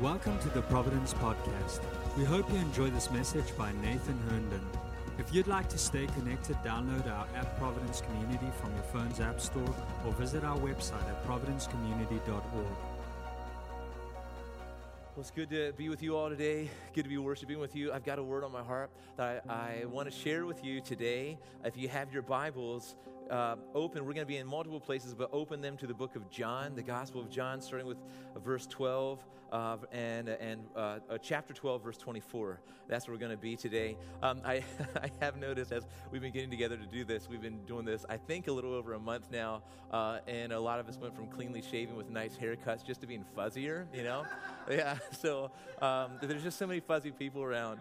Welcome to the Providence Podcast. We hope you enjoy this message by Nathan Herndon. If you'd like to stay connected, download our app Providence Community from your phone's app store or visit our website at providencecommunity.org. Well, it's good to be with you all today. Good to be worshiping with you. I've got a word on my heart that I, I want to share with you today. If you have your Bibles, uh, open. We're going to be in multiple places, but open them to the book of John, the Gospel of John, starting with uh, verse 12 uh, and, and uh, uh chapter 12, verse 24. That's where we're going to be today. Um, I, I have noticed as we've been getting together to do this, we've been doing this, I think, a little over a month now, uh, and a lot of us went from cleanly shaven with nice haircuts just to being fuzzier, you know? yeah, so um, there's just so many fuzzy people around.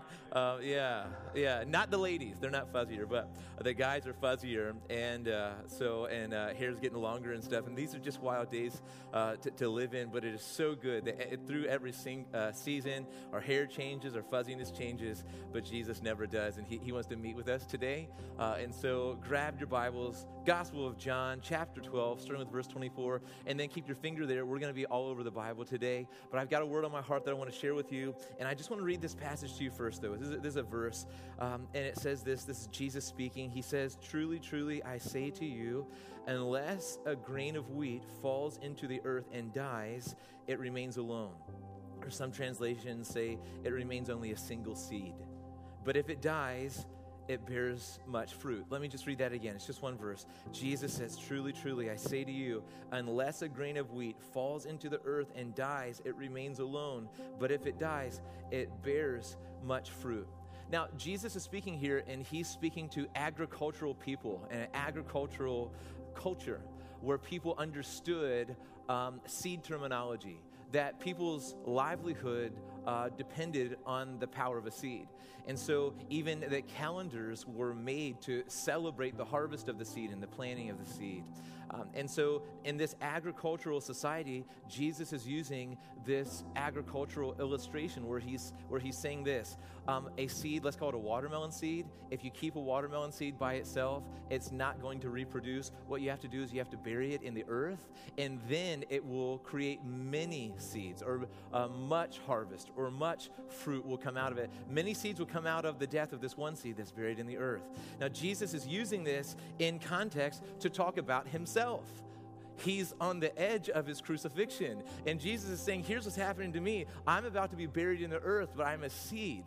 yeah, yeah, not the ladies, they're not fuzzier, but the guys are fuzzier, and uh, so and uh, hair's getting longer and stuff. And these are just wild days uh, to, to, live in, but it is so good that it, through every sing, uh, season, our hair changes, our fuzziness changes, but Jesus never does, and He, he wants to meet with us today. Uh, and so grab your Bibles, Gospel of John, chapter 12, starting with verse 24, and then keep your finger there. We're going to be all over the Bible today, but I've got a word on my heart that I want to share with you, and I just want to read this passage to you first, though. This is, this is a verse, um, and it says this. This is Jesus speaking. He says, "Truly, truly, I say." To you, unless a grain of wheat falls into the earth and dies, it remains alone. Or some translations say it remains only a single seed. But if it dies, it bears much fruit. Let me just read that again. It's just one verse. Jesus says, Truly, truly, I say to you, unless a grain of wheat falls into the earth and dies, it remains alone. But if it dies, it bears much fruit. Now, Jesus is speaking here, and he's speaking to agricultural people and an agricultural culture where people understood um, seed terminology, that people's livelihood uh, depended on the power of a seed. And so, even the calendars were made to celebrate the harvest of the seed and the planting of the seed. Um, and so, in this agricultural society, Jesus is using this agricultural illustration where he's, where he's saying this um, a seed, let's call it a watermelon seed. If you keep a watermelon seed by itself, it's not going to reproduce. What you have to do is you have to bury it in the earth, and then it will create many seeds, or uh, much harvest, or much fruit will come out of it. Many seeds will come out of the death of this one seed that's buried in the earth. Now, Jesus is using this in context to talk about himself himself. He's on the edge of his crucifixion. And Jesus is saying, Here's what's happening to me. I'm about to be buried in the earth, but I'm a seed.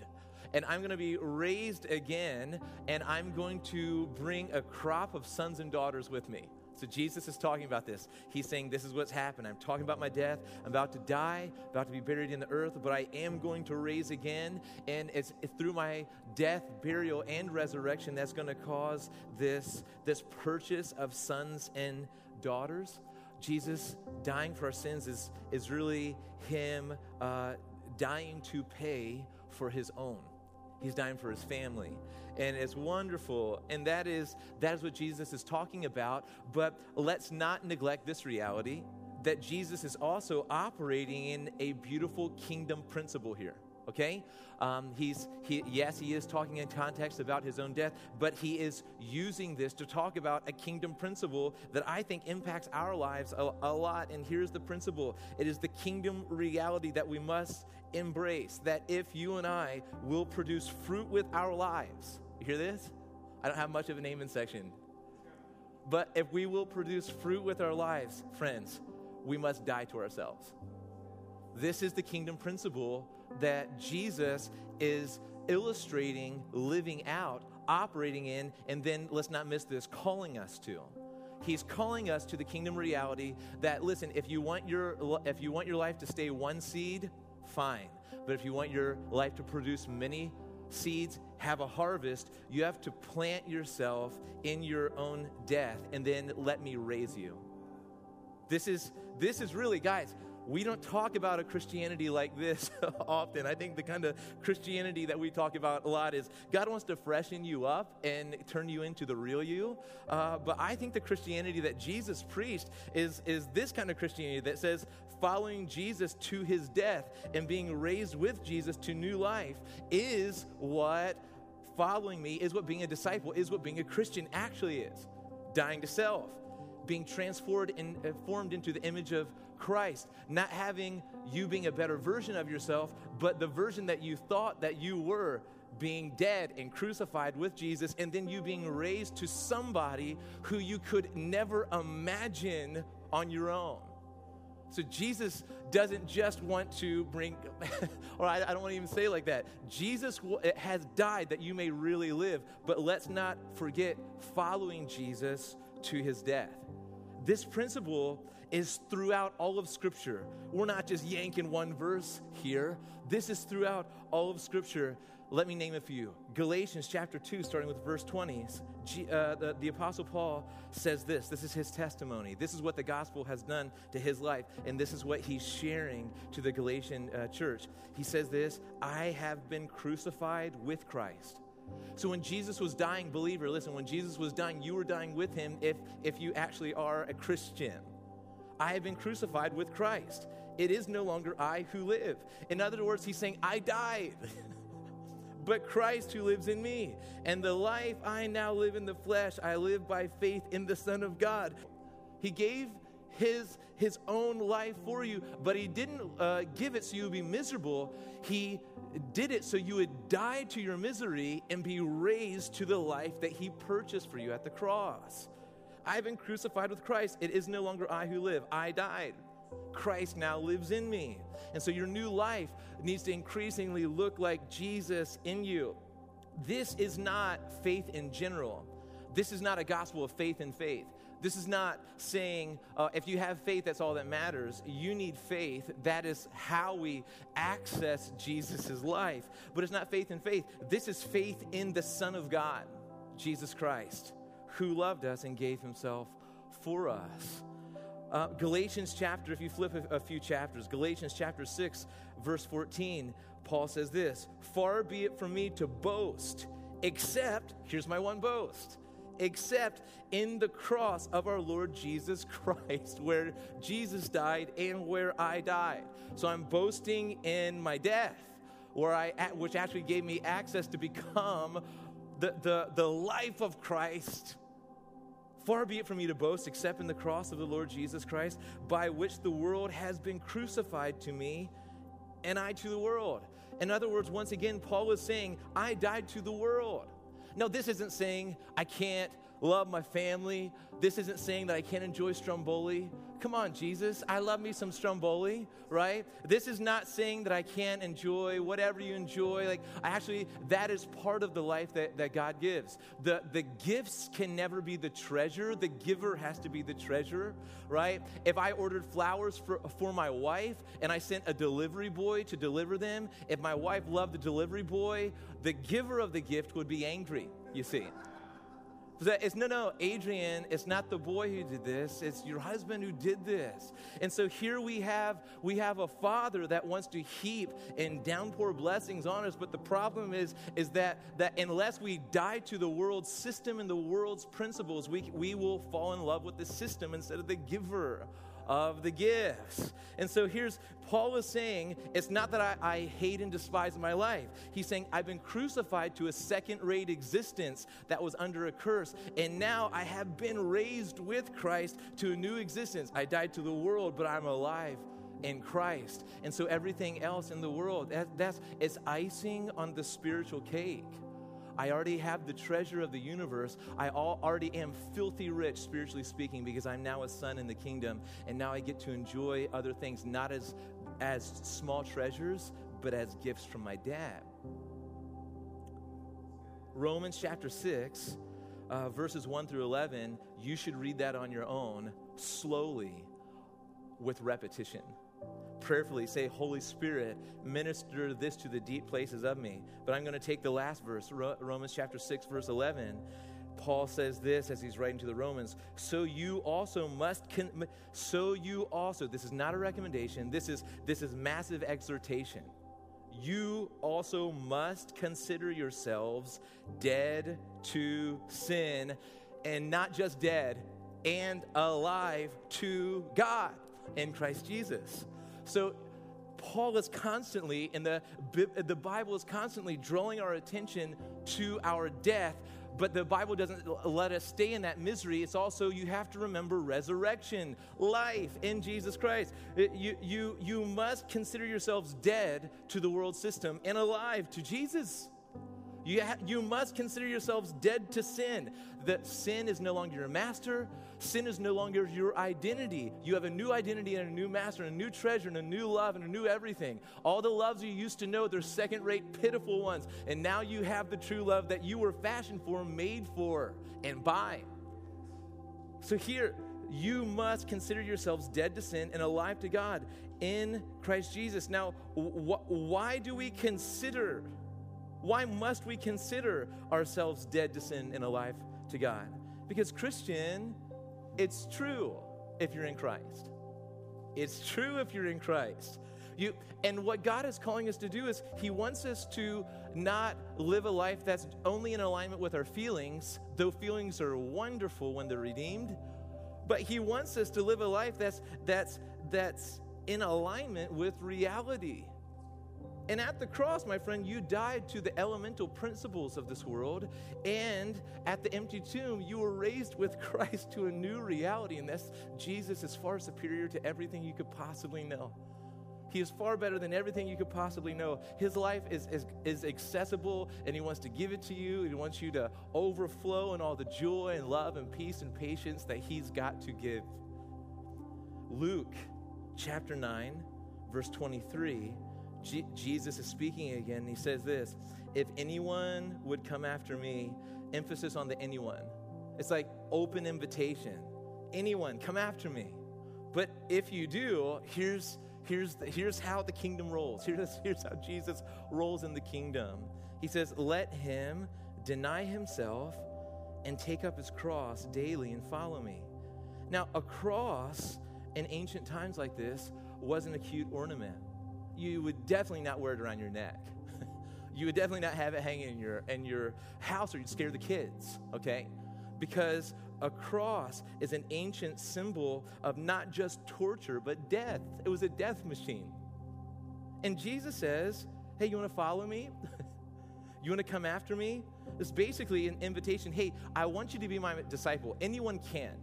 And I'm going to be raised again, and I'm going to bring a crop of sons and daughters with me. So Jesus is talking about this. He's saying, This is what's happened. I'm talking about my death. I'm about to die, about to be buried in the earth, but I am going to raise again. And it's through my death, burial, and resurrection that's going to cause this, this purchase of sons and daughters. Jesus dying for our sins is, is really Him uh, dying to pay for His own. He's dying for his family. And it's wonderful. And that is, that is what Jesus is talking about. But let's not neglect this reality that Jesus is also operating in a beautiful kingdom principle here okay? Um, he's he, yes he is talking in context about his own death but he is using this to talk about a kingdom principle that i think impacts our lives a, a lot. And here's the principle. It is the kingdom reality that we must embrace that if you and i will produce fruit with our lives you hear this? I don't have much of an amen section. But if we will produce fruit with our lives friends we must die to ourselves. This is the kingdom principle that Jesus is illustrating, living out, operating in, and then let's not miss this, calling us to. He's calling us to the kingdom reality that listen, if you want your if you want your life to stay one seed, fine. But if you want your life to produce many seeds, have a harvest, you have to plant yourself in your own death and then let me raise you. This is this is really guys, we don't talk about a Christianity like this often. I think the kind of Christianity that we talk about a lot is God wants to freshen you up and turn you into the real you. Uh, but I think the Christianity that Jesus preached is, is this kind of Christianity that says following Jesus to his death and being raised with Jesus to new life is what following me is what being a disciple is what being a Christian actually is. Dying to self being transformed and uh, formed into the image of Christ, not having you being a better version of yourself, but the version that you thought that you were being dead and crucified with Jesus, and then you being raised to somebody who you could never imagine on your own. So Jesus doesn't just want to bring, or I, I don't want to even say like that. Jesus has died that you may really live, but let's not forget following Jesus to his death. This principle is throughout all of Scripture. We're not just yanking one verse here. This is throughout all of Scripture. Let me name a few. Galatians chapter 2, starting with verse 20. G, uh, the, the Apostle Paul says this. This is his testimony. This is what the gospel has done to his life, and this is what he's sharing to the Galatian uh, church. He says this I have been crucified with Christ. So when Jesus was dying, believer, listen, when Jesus was dying, you were dying with him if, if you actually are a Christian. I have been crucified with Christ. It is no longer I who live. In other words, he's saying, I died. but Christ who lives in me. And the life I now live in the flesh, I live by faith in the Son of God. He gave his, his own life for you, but he didn't uh, give it so you would be miserable. He did it so you would die to your misery and be raised to the life that he purchased for you at the cross. I've been crucified with Christ. It is no longer I who live, I died. Christ now lives in me. And so your new life needs to increasingly look like Jesus in you. This is not faith in general. This is not a gospel of faith in faith. This is not saying uh, if you have faith, that's all that matters. You need faith. That is how we access Jesus' life. But it's not faith in faith. This is faith in the Son of God, Jesus Christ, who loved us and gave himself for us. Uh, Galatians chapter, if you flip a, a few chapters, Galatians chapter 6, verse 14, Paul says this Far be it from me to boast, except, here's my one boast, except in the cross of our Lord Jesus Christ, where Jesus died and where I died. So I'm boasting in my death, where I, which actually gave me access to become the, the, the life of Christ Far be it from me to boast except in the cross of the Lord Jesus Christ, by which the world has been crucified to me, and I to the world. In other words, once again, Paul is saying, I died to the world. Now, this isn't saying I can't love my family. This isn't saying that I can't enjoy Stromboli. Come on, Jesus. I love me some Stromboli, right? This is not saying that I can't enjoy whatever you enjoy. Like, I actually, that is part of the life that, that God gives. The, the gifts can never be the treasure, the giver has to be the treasure, right? If I ordered flowers for, for my wife and I sent a delivery boy to deliver them, if my wife loved the delivery boy, the giver of the gift would be angry, you see. It's no, no, Adrian, it's not the boy who did this, it's your husband who did this. And so here we have we have a father that wants to heap and downpour blessings on us, but the problem is is that that unless we die to the world's system and the world's principles, we we will fall in love with the system instead of the giver of the gifts. And so here's Paul is saying it's not that I, I, hate and despise my life. He's saying I've been crucified to a second rate existence that was under a curse. And now I have been raised with Christ to a new existence. I died to the world, but I'm alive in Christ. And so everything else in the world, that, that's it's icing on the spiritual cake. I already have the treasure of the universe. I already am filthy rich, spiritually speaking, because I'm now a son in the kingdom. And now I get to enjoy other things, not as, as small treasures, but as gifts from my dad. Romans chapter 6, uh, verses 1 through 11, you should read that on your own, slowly, with repetition prayerfully say, Holy Spirit, minister this to the deep places of me. But I'm going to take the last verse, Romans chapter 6, verse 11. Paul says this as he's writing to the Romans, so you also must con- so you also this is not a recommendation this is this is massive exhortation you also must consider yourselves dead to sin and not just dead and alive to God in Christ Jesus so Paul is constantly, and the, the Bible is constantly drawing our attention to our death but the Bible doesn't let us stay in that misery. It's also you have to remember resurrection, life in Jesus Christ. You, you, you must consider yourselves dead to the world system and alive to Jesus. You, ha- you must consider yourselves dead to sin. That sin is no longer your master. Sin is no longer your identity. You have a new identity and a new master, and a new treasure, and a new love, and a new everything. All the loves you used to know, they're second rate, pitiful ones. And now you have the true love that you were fashioned for, made for, and by. So here, you must consider yourselves dead to sin and alive to God in Christ Jesus. Now, wh- why do we consider why must we consider ourselves dead to sin and alive to God? Because, Christian, it's true if you're in Christ. It's true if you're in Christ. You, and what God is calling us to do is He wants us to not live a life that's only in alignment with our feelings, though feelings are wonderful when they're redeemed. But He wants us to live a life that's, that's, that's in alignment with reality. And at the cross, my friend, you died to the elemental principles of this world. And at the empty tomb, you were raised with Christ to a new reality. And that's Jesus is far superior to everything you could possibly know. He is far better than everything you could possibly know. His life is, is, is accessible, and He wants to give it to you. He wants you to overflow in all the joy and love and peace and patience that He's got to give. Luke chapter 9, verse 23 G- Jesus is speaking again. He says this If anyone would come after me, emphasis on the anyone. It's like open invitation. Anyone, come after me. But if you do, here's, here's, the, here's how the kingdom rolls. Here's, here's how Jesus rolls in the kingdom. He says, Let him deny himself and take up his cross daily and follow me. Now, a cross in ancient times like this wasn't a cute ornament you would definitely not wear it around your neck. you would definitely not have it hanging in your in your house or you'd scare the kids, okay? Because a cross is an ancient symbol of not just torture, but death. It was a death machine. And Jesus says, Hey, you want to follow me? you want to come after me? It's basically an invitation. Hey, I want you to be my disciple. Anyone can.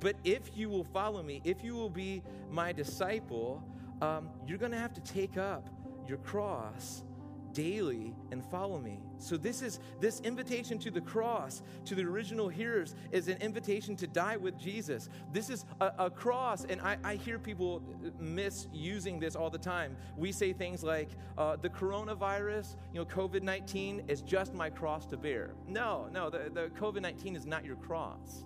But if you will follow me, if you will be my disciple, um, you're going to have to take up your cross daily and follow me. So this is this invitation to the cross to the original hearers is an invitation to die with Jesus. This is a, a cross, and I, I, hear people misusing this all the time. We say things like uh, the coronavirus, you know, COVID nineteen is just my cross to bear. No, no, the, the COVID nineteen is not your cross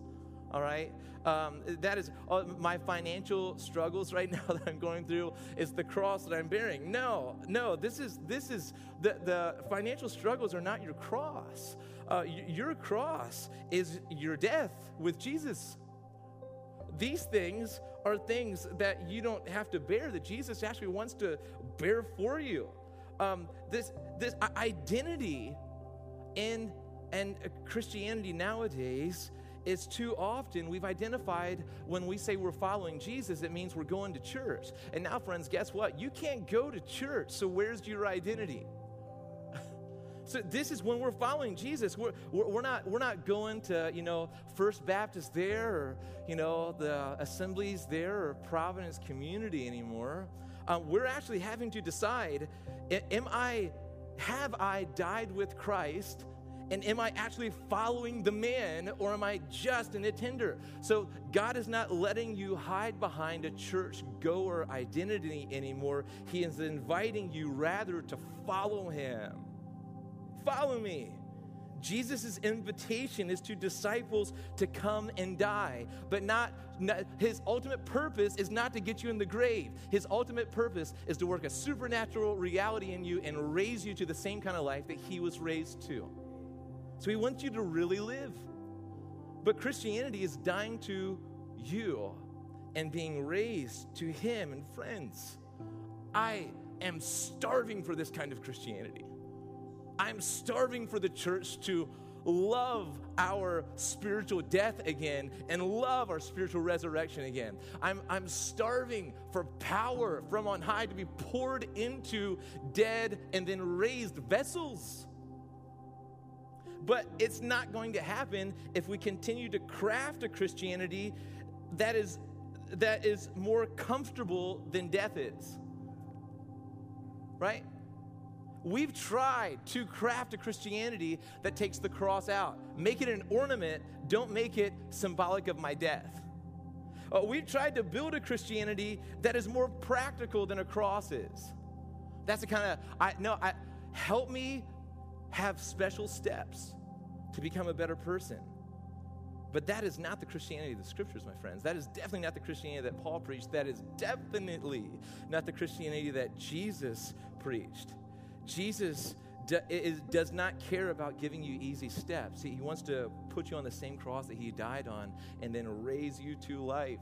all right? Um, that is uh, my financial struggles right now that I'm going through is the cross that I'm bearing. No, no, this is this is the, the financial struggles are not your cross. Uh, your cross is your death with Jesus. These things are things that you don't have to bear, that Jesus actually wants to bear for you. Um, this this identity in and Christianity nowadays is too often we've identified when we say we're following Jesus, it means we're going to church. And now, friends, guess what? You can't go to church, so where's your identity? So this is when we're following Jesus. We're, we're, not, we're not going to, you know, First Baptist there or, you know, the assemblies there or Providence Community anymore. Um, we're actually having to decide, am I, have I died with Christ and am I actually following the man or am I just an attender? So God is not letting you hide behind a church goer identity anymore. He is inviting you rather to follow him. Follow me. Jesus' invitation is to disciples to come and die, but not, not, his ultimate purpose is not to get you in the grave. His ultimate purpose is to work a supernatural reality in you and raise you to the same kind of life that he was raised to. So he wants you to really live. But Christianity is dying to you and being raised to him and friends. I am starving for this kind of Christianity. I'm starving for the church to love our spiritual death again and love our spiritual resurrection again. I'm, I'm starving for power from on high to be poured into dead and then raised vessels. But it's not going to happen if we continue to craft a Christianity that is, that is more comfortable than death is. Right? We've tried to craft a Christianity that takes the cross out. Make it an ornament, don't make it symbolic of my death. Uh, we've tried to build a Christianity that is more practical than a cross is. That's the kind of I no, I help me have special steps to become a better person. But that is not the Christianity of the scriptures, my friends. That is definitely not the Christianity that Paul preached. That is definitely not the Christianity that Jesus preached. Jesus do, is, does not care about giving you easy steps. He, he wants to put you on the same cross that he died on and then raise you to life.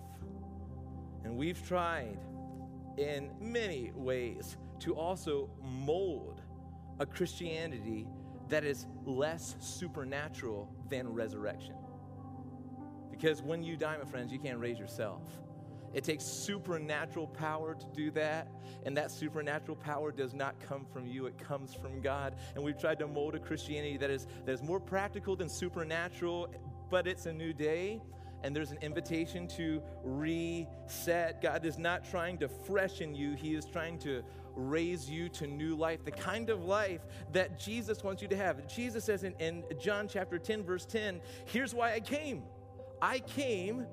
And we've tried in many ways to also mold a Christianity that is less supernatural than resurrection. Because when you die, my friends, you can't raise yourself. It takes supernatural power to do that. And that supernatural power does not come from you, it comes from God. And we've tried to mold a Christianity that is, that is more practical than supernatural, but it's a new day. And there's an invitation to reset. God is not trying to freshen you, He is trying to raise you to new life, the kind of life that Jesus wants you to have. Jesus says in, in John chapter 10, verse 10, here's why I came. I came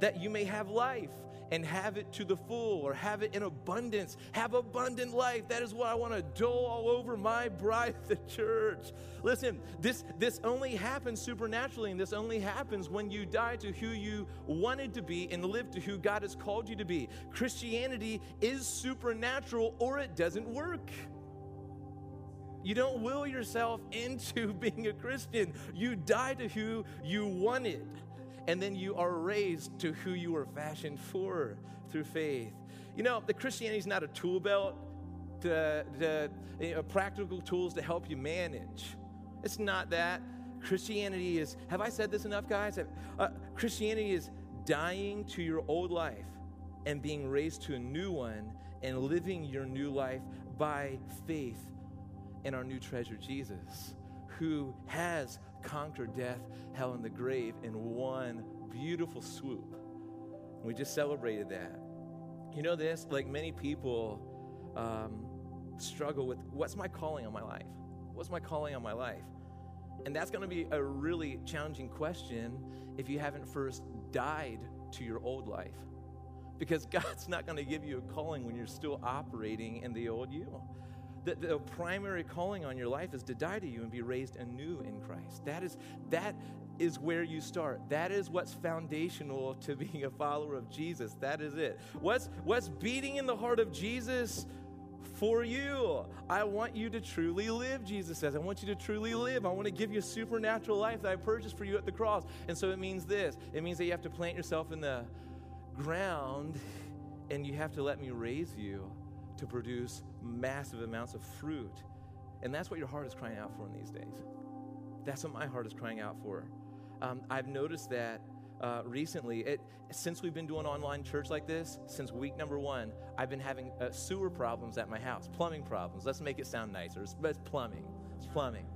that you may have life and have it to the full or have it in abundance. Have abundant life. That is what I want to dole all over my bride, the church. Listen, this, this only happens supernaturally, and this only happens when you die to who you wanted to be and live to who God has called you to be. Christianity is supernatural or it doesn't work. You don't will yourself into being a Christian. You die to who you wanted and then you are raised to who you were fashioned for through faith. You know, the Christianity is not a tool belt, to, to you know, practical tools to help you manage. It's not that. Christianity is, have I said this enough, guys? Uh, Christianity is dying to your old life and being raised to a new one and living your new life by faith in our new treasure, Jesus, who has conquered death, hell, and the grave in one beautiful swoop. We just celebrated that. You know this? Like many people um, struggle with what's my calling on my life? What's my calling on my life? And that's going to be a really challenging question if you haven't first died to your old life. Because God's not going to give you a calling when you're still operating in the old you the, the primary calling on your life is to die to you and be raised anew in Christ. That is, that is where you start. That is what's foundational to being a follower of Jesus. That is it. What's, what's beating in the heart of Jesus for you? I want you to truly live, Jesus says. I want you to truly live. I want to give you a supernatural life that I purchased for you at the cross. And so it means this it means that you have to plant yourself in the ground and you have to let me raise you to produce massive amounts of fruit. And that's what your heart is crying out for in these days. That's what my heart is crying out for. Um, I've noticed that uh, recently, it, since we've been doing online church like this, since week number one, I've been having uh, sewer problems at my house, plumbing problems. Let's make it sound nicer. It's, it's plumbing. It's plumbing.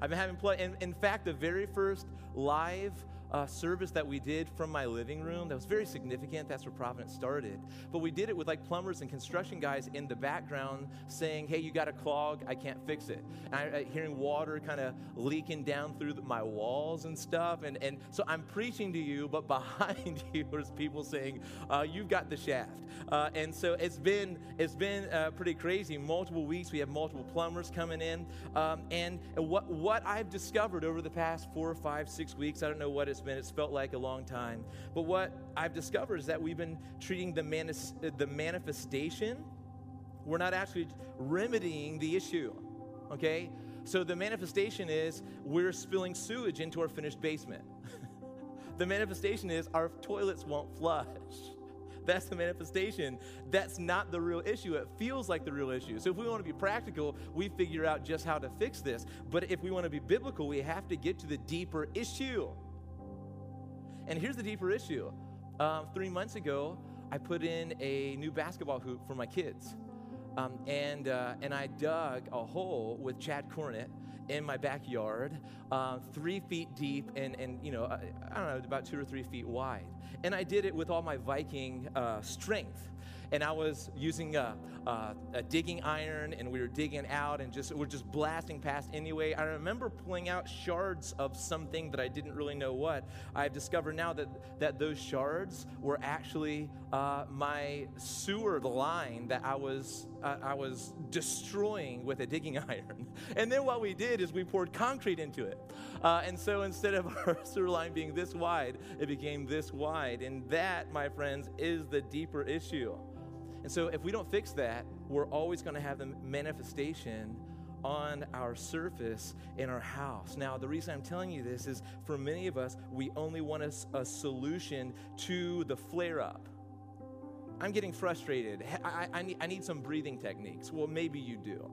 I've been having, pl- in, in fact, the very first live uh, service that we did from my living room that was very significant. That's where Providence started. But we did it with like plumbers and construction guys in the background saying, hey, you got a clog, I can't fix it. And I, I, hearing water kind of leaking down through the, my walls and stuff. And, and so I'm preaching to you, but behind you there's people saying, uh, you've got the shaft. Uh, and so it's been, it's been uh, pretty crazy. Multiple weeks, we have multiple plumbers coming in. Um, and what, what I've discovered over the past four, five, six weeks, I don't know what it's been. It's felt like a long time. But what I've discovered is that we've been treating the, manis- uh, the manifestation, we're not actually remedying the issue, okay? So the manifestation is we're spilling sewage into our finished basement. the manifestation is our toilets won't flush. That's the manifestation. That's not the real issue. It feels like the real issue. So if we want to be practical, we figure out just how to fix this. But if we want to be biblical, we have to get to the deeper issue. And here's the deeper issue. Um, three months ago, I put in a new basketball hoop for my kids. Um, and, uh, and I dug a hole with Chad Cornett in my backyard, uh, three feet deep and, and you know, I, I, don't know, about two or three feet wide. And I did it with all my Viking uh, strength and I was using a, a, a, digging iron, and we were digging out, and just we're just blasting past anyway. I remember pulling out shards of something that I didn't really know what. I've discovered now that that those shards were actually uh, my sewer line that I was uh, I was destroying with a digging iron. And then what we did is we poured concrete into it, uh, and so instead of our sewer line being this wide, it became this wide, and that, my friends, is the deeper issue. And so, if we don't fix that, we're always going to have the manifestation on our surface in our house. Now, the reason I'm telling you this is for many of us, we only want a, a solution to the flare up. I'm getting frustrated. I, I, need, I, need, some breathing techniques. Well, maybe you do.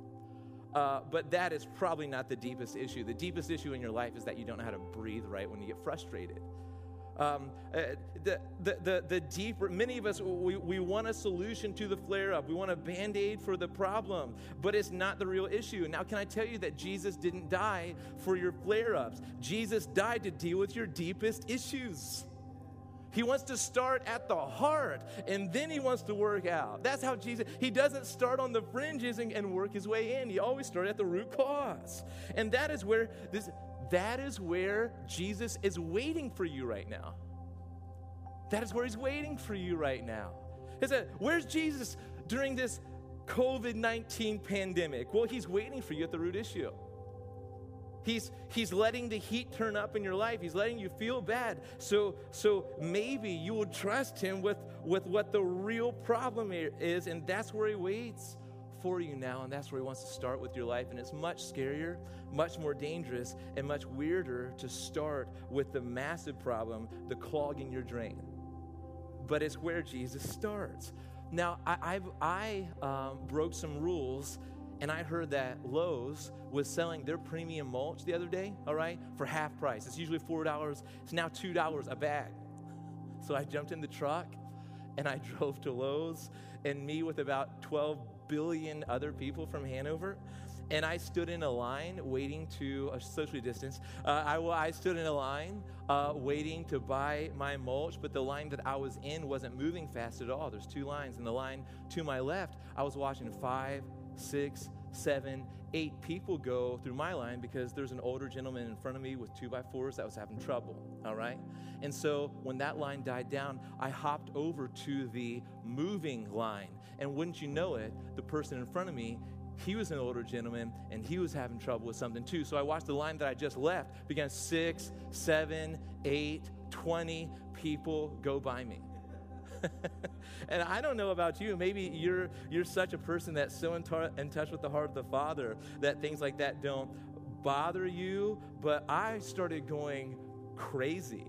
Uh, but that is probably not the deepest issue. The deepest issue in your life is that you don't know how to breathe right when you get frustrated. Um, uh, the, the, the, the, deeper, many of us, we, we want a solution to the flare up. We want a band aid for the problem, but it's not the real issue. Now, can I tell you that Jesus didn't die for your flare ups? Jesus died to deal with your deepest issues. He wants to start at the heart and then he wants to work out. That's how Jesus, he doesn't start on the fringes and, and work his way in. He always starts at the root cause. And that is where this, that is where Jesus is waiting for you right now. That is where he's waiting for you right now. He said, Where's Jesus during this COVID 19 pandemic? Well, he's waiting for you at the root issue. He's, he's letting the heat turn up in your life. He's letting you feel bad. So, so maybe you will trust him with, with what the real problem is, and that's where he waits for you now, and that's where He wants to start with your life. And it's much scarier, much more dangerous, and much weirder to start with the massive problem, the clogging your drain. But it's where Jesus starts. Now, I, I, I um, broke some rules and I heard that Lowe's was selling their premium mulch the other day, all right, for half price. It's usually $4. It's now $2 a bag. So I jumped in the truck and I drove to Lowe's, and me with about 12 billion other people from Hanover. And I stood in a line waiting to, uh, socially distance, uh, I, I, stood in a line uh, waiting to buy my mulch, but the line that I was in wasn't moving fast at all. There's two lines. And the line to my left, I was watching five, six, seven, eight people go through my line because there's an older gentleman in front of me with two by fours that was having trouble. All right? And so when that line died down, I hopped over to the moving line. And wouldn't you know it, the person in front of me, he was an older gentleman and he was having trouble with something too. So I watched the line that I just left began six, seven, eight, 20 people go by me. and I don't know about you. Maybe you're you're such a person that's so in, tar- in touch with the heart of the Father that things like that don't bother you. But I started going crazy.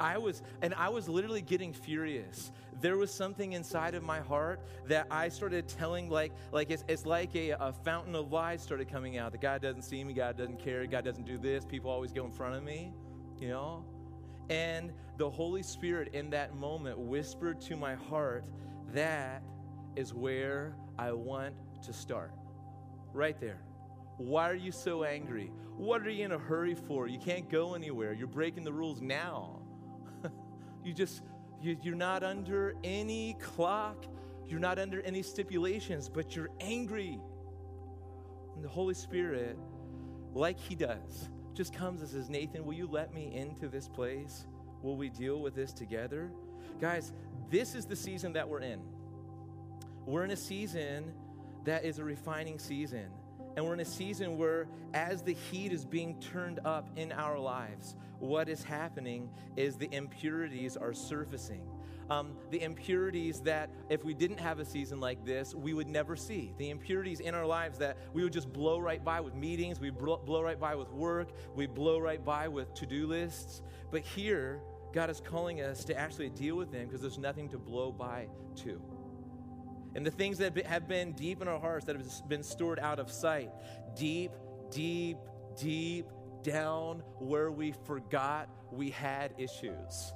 I was, and I was literally getting furious there was something inside of my heart that I started telling, like, like it's, it's like a, a fountain of lies started coming out. The God doesn't see me, God doesn't care, God doesn't do this, people always go in front of me, you know? And the Holy Spirit in that moment whispered to my heart, that is where I want to start. Right there. Why are you so angry? What are you in a hurry for? You can't go anywhere. You're breaking the rules now. you just you, you're not under any clock, you're not under any stipulations, but you're angry. And the Holy Spirit, like He does, just comes and says, Nathan, will you let me into this place? Will we deal with this together? Guys, this is the season that we're in. We're in a season that is a refining season. And we're in a season where, as the heat is being turned up in our lives, what is happening is the impurities are surfacing. Um, the impurities that, if we didn't have a season like this, we would never see. The impurities in our lives that we would just blow right by with meetings, we blow, blow right by with work, we blow right by with to do lists. But here, God is calling us to actually deal with them because there's nothing to blow by to and the things that have been deep in our hearts that have been stored out of sight. Deep, deep, deep down where we forgot we had issues.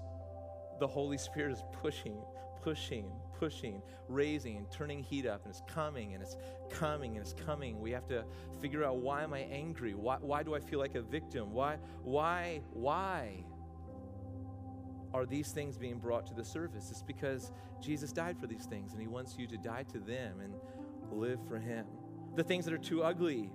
The Holy Spirit is pushing, pushing, pushing, raising, turning heat up, and it's coming and it's coming and it's coming. We have to figure out why am I angry? Why, why do I feel like a victim? Why, why, why are these things being brought to the surface? It's because Jesus died for these things and he wants you to die to them and live for him. The things that are too ugly,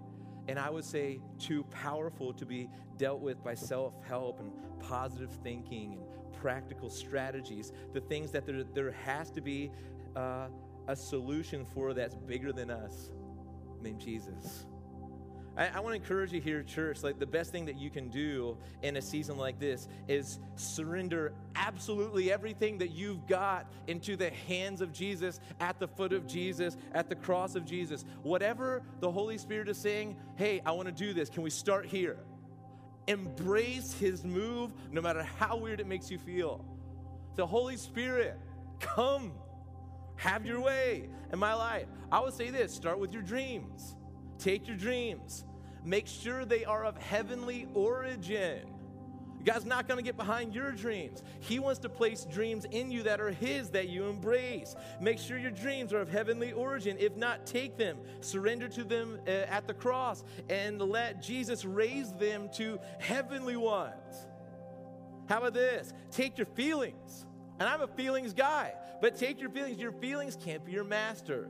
and I would say too powerful to be dealt with by self help and positive thinking and practical strategies, the things that there, there has to be uh, a solution for that's bigger than us, named Jesus. I, I want to encourage you here, church. Like the best thing that you can do in a season like this is surrender absolutely everything that you've got into the hands of Jesus, at the foot of Jesus, at the cross of Jesus. Whatever the Holy Spirit is saying, hey, I want to do this. Can we start here? Embrace his move no matter how weird it makes you feel. The Holy Spirit, come, have your way in my life. I would say this start with your dreams. Take your dreams, make sure they are of heavenly origin. God's not going to get behind your dreams. He wants to place dreams in you that are His that you embrace. Make sure your dreams are of heavenly origin. If not, take them, surrender to them uh, at the cross, and let Jesus raise them to heavenly ones. How about this? Take your feelings. And I'm a feelings guy, but take your feelings. Your feelings can't be your master.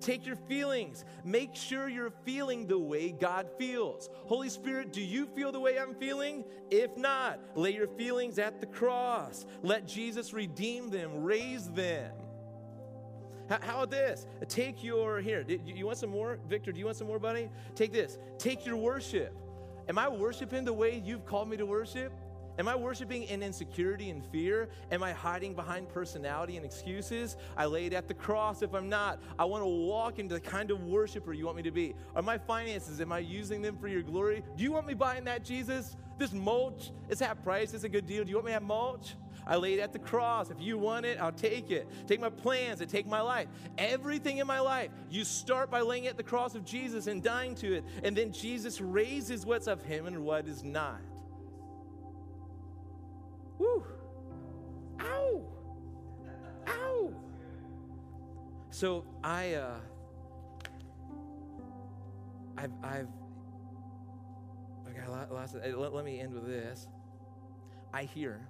Take your feelings. Make sure you're feeling the way God feels. Holy Spirit, do you feel the way I'm feeling? If not, lay your feelings at the cross. Let Jesus redeem them, raise them. How, about this? Take your, here, you want some more? Victor, do you want some more, buddy? Take this. Take your worship. Am I worshiping the way you've called me to worship? Am I worshiping in insecurity and fear? Am I hiding behind personality and excuses? I lay it at the cross if I'm not. I want to walk into the kind of worshiper you want me to be. Are my finances, am I using them for your glory? Do you want me buying that, Jesus? This mulch, it's half price, it's a good deal. Do you want me to have mulch? I lay it at the cross. If you want it, I'll take it. Take my plans and take my life. Everything in my life, you start by laying it at the cross of Jesus and dying to it. And then Jesus raises what's of him and what is not. Woo! Ow! Ow! So I, uh, I've, I've, I got a lot lots of, let, let me end with this. I hear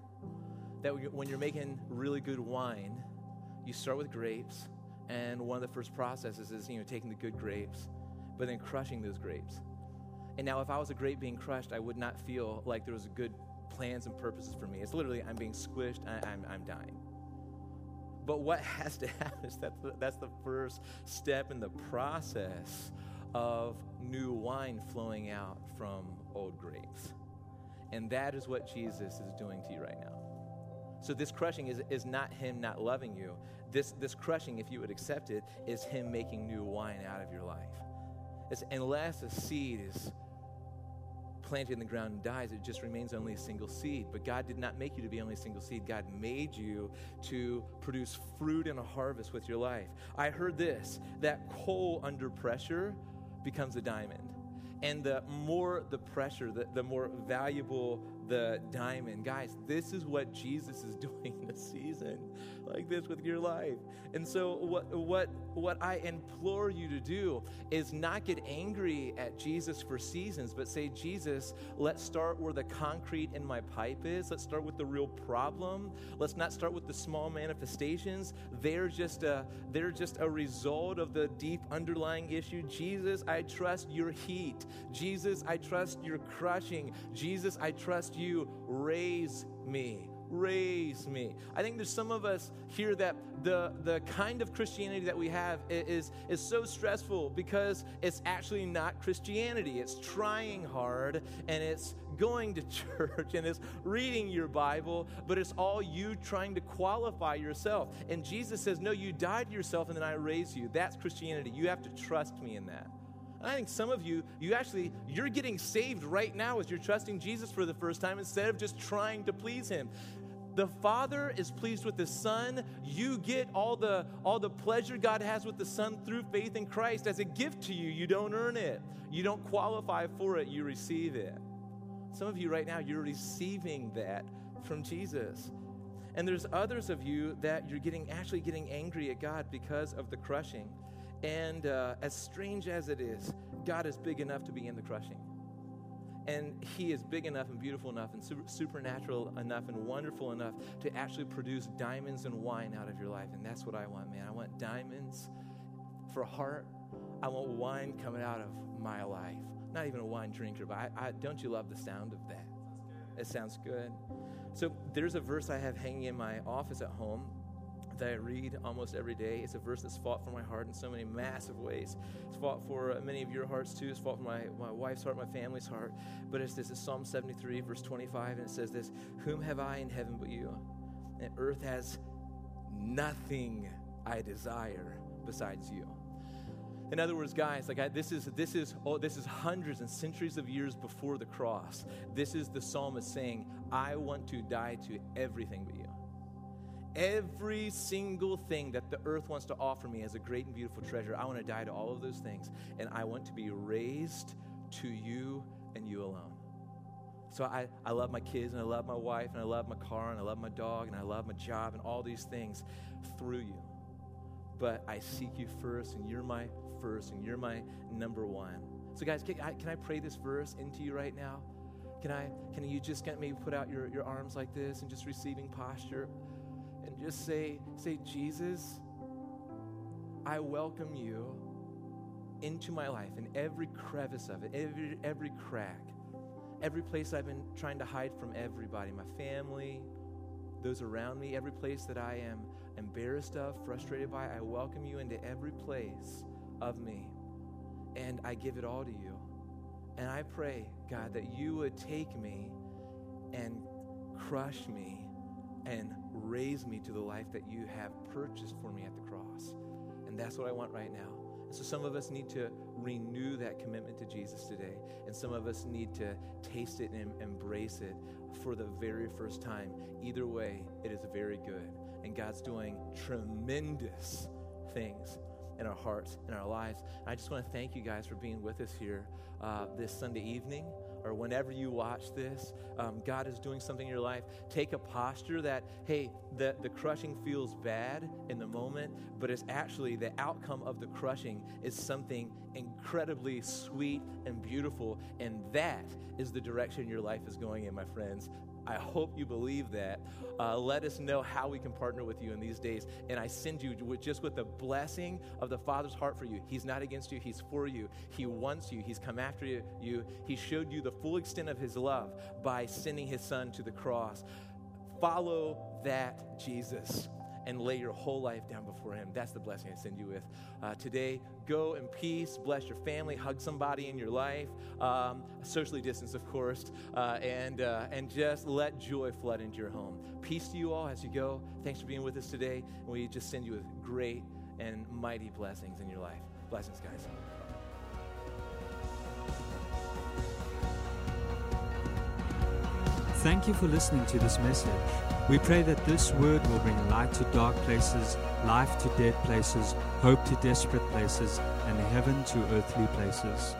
that when you're making really good wine, you start with grapes, and one of the first processes is, you know, taking the good grapes, but then crushing those grapes. And now, if I was a grape being crushed, I would not feel like there was a good plans and purposes for me. It's literally, I'm being squished, I, am I'm, I'm dying. But what has to happen is that that's the first step in the process of new wine flowing out from old grapes. And that is what Jesus is doing to you right now. So this crushing is, is not him not loving you. This, this crushing, if you would accept it, is him making new wine out of your life. It's, unless a seed is planted in the ground and dies, it just remains only a single seed. But God did not make you to be only a single seed. God made you to produce fruit and a harvest with your life. I heard this that coal under pressure becomes a diamond. And the more the pressure, the, the more valuable the diamond. Guys, this is what Jesus is doing this season, like this with your life. And so, what, what, what I implore you to do is not get angry at Jesus for seasons, but say, Jesus, let's start where the concrete in my pipe is. Let's start with the real problem. Let's not start with the small manifestations. They're just a, they're just a result of the deep underlying issue. Jesus, I trust your heat. Jesus, I trust your crushing. Jesus, I trust you. Raise me raise me. I think there's some of us here that the, the kind of Christianity that we have is, is so stressful because it's actually not Christianity. It's trying hard and it's going to church and it's reading your Bible, but it's all you trying to qualify yourself. And Jesus says, No, you died yourself and then I raised you. That's Christianity. You have to trust me in that. I think some of you, you actually, you're getting saved right now as you're trusting Jesus for the first time instead of just trying to please him. The Father is pleased with the Son. You get all the, all the pleasure God has with the Son through faith in Christ as a gift to you. You don't earn it, you don't qualify for it, you receive it. Some of you right now, you're receiving that from Jesus. And there's others of you that you're getting actually getting angry at God because of the crushing. And uh, as strange as it is, God is big enough to be in the crushing. And He is big enough and beautiful enough and super, supernatural enough and wonderful enough to actually produce diamonds and wine out of your life. And that's what I want, man. I want diamonds for heart. I want wine coming out of my life. Not even a wine drinker, but I, I, don't you love the sound of that? It sounds good. So there's a verse I have hanging in my office at home that I read almost every day. It's a verse that's fought for my heart in so many massive ways. It's fought for uh, many of your hearts too. It's fought for my, my wife's heart, my family's heart. But it's this it's Psalm 73, verse 25, and it says this Whom have I in heaven but you? And earth has nothing I desire besides you. In other words, guys, like I, this is this is oh, this is hundreds and centuries of years before the cross. This is the psalmist saying, "I want to die to everything but you." Every single thing that the earth wants to offer me as a great and beautiful treasure, I want to die to all of those things. And I want to be raised to you and you alone. So I, I love my kids and I love my wife and I love my car and I love my dog and I love my job and all these things through you. But I seek you first and you're my first and you're my number one. So, guys, can I, can I pray this verse into you right now? Can I? Can you just get maybe put out your, your arms like this and just receiving posture? Just say, say, Jesus, I welcome you into my life in every crevice of it, every, every crack, every place I've been trying to hide from everybody, my family, those around me, every place that I am embarrassed of, frustrated by, I welcome you into every place of me. And I give it all to you. And I pray, God, that you would take me and crush me and raise me to the life that you have purchased for me at the cross. And that's what I want right now. And so some of us need to renew that commitment to Jesus today. And some of us need to taste it and embrace it for the very first time. Either way, it is very good. And God's doing tremendous things in our hearts, in our lives. And I just want to thank you guys for being with us here uh, this Sunday evening or whenever you watch this, um, God is doing something in your life, take a posture that, hey, the, the crushing feels bad in the moment, but it's actually the outcome of the crushing is something incredibly sweet and beautiful. And that is the direction your life is going in, my friends. I hope you believe that. Uh, let us know how we can partner with you in these days. And I send you with, just with the blessing of the Father's heart for you. He's not against you, He's for you. He wants you, He's come after you. He showed you the full extent of His love by sending His Son to the cross. Follow that Jesus and lay your whole life down before Him. That's the blessing I send you with. Uh, today, go in peace, bless your family, hug somebody in your life, um, socially distance, of course, uh, and, uh, and just let joy flood into your home. Peace to you all as you go. Thanks for being with us today. And we just send you with great and mighty blessings in your life. Blessings, guys. Thank you for listening to this message. We pray that this word will bring light to dark places, life to dead places, hope to desperate places, and heaven to earthly places.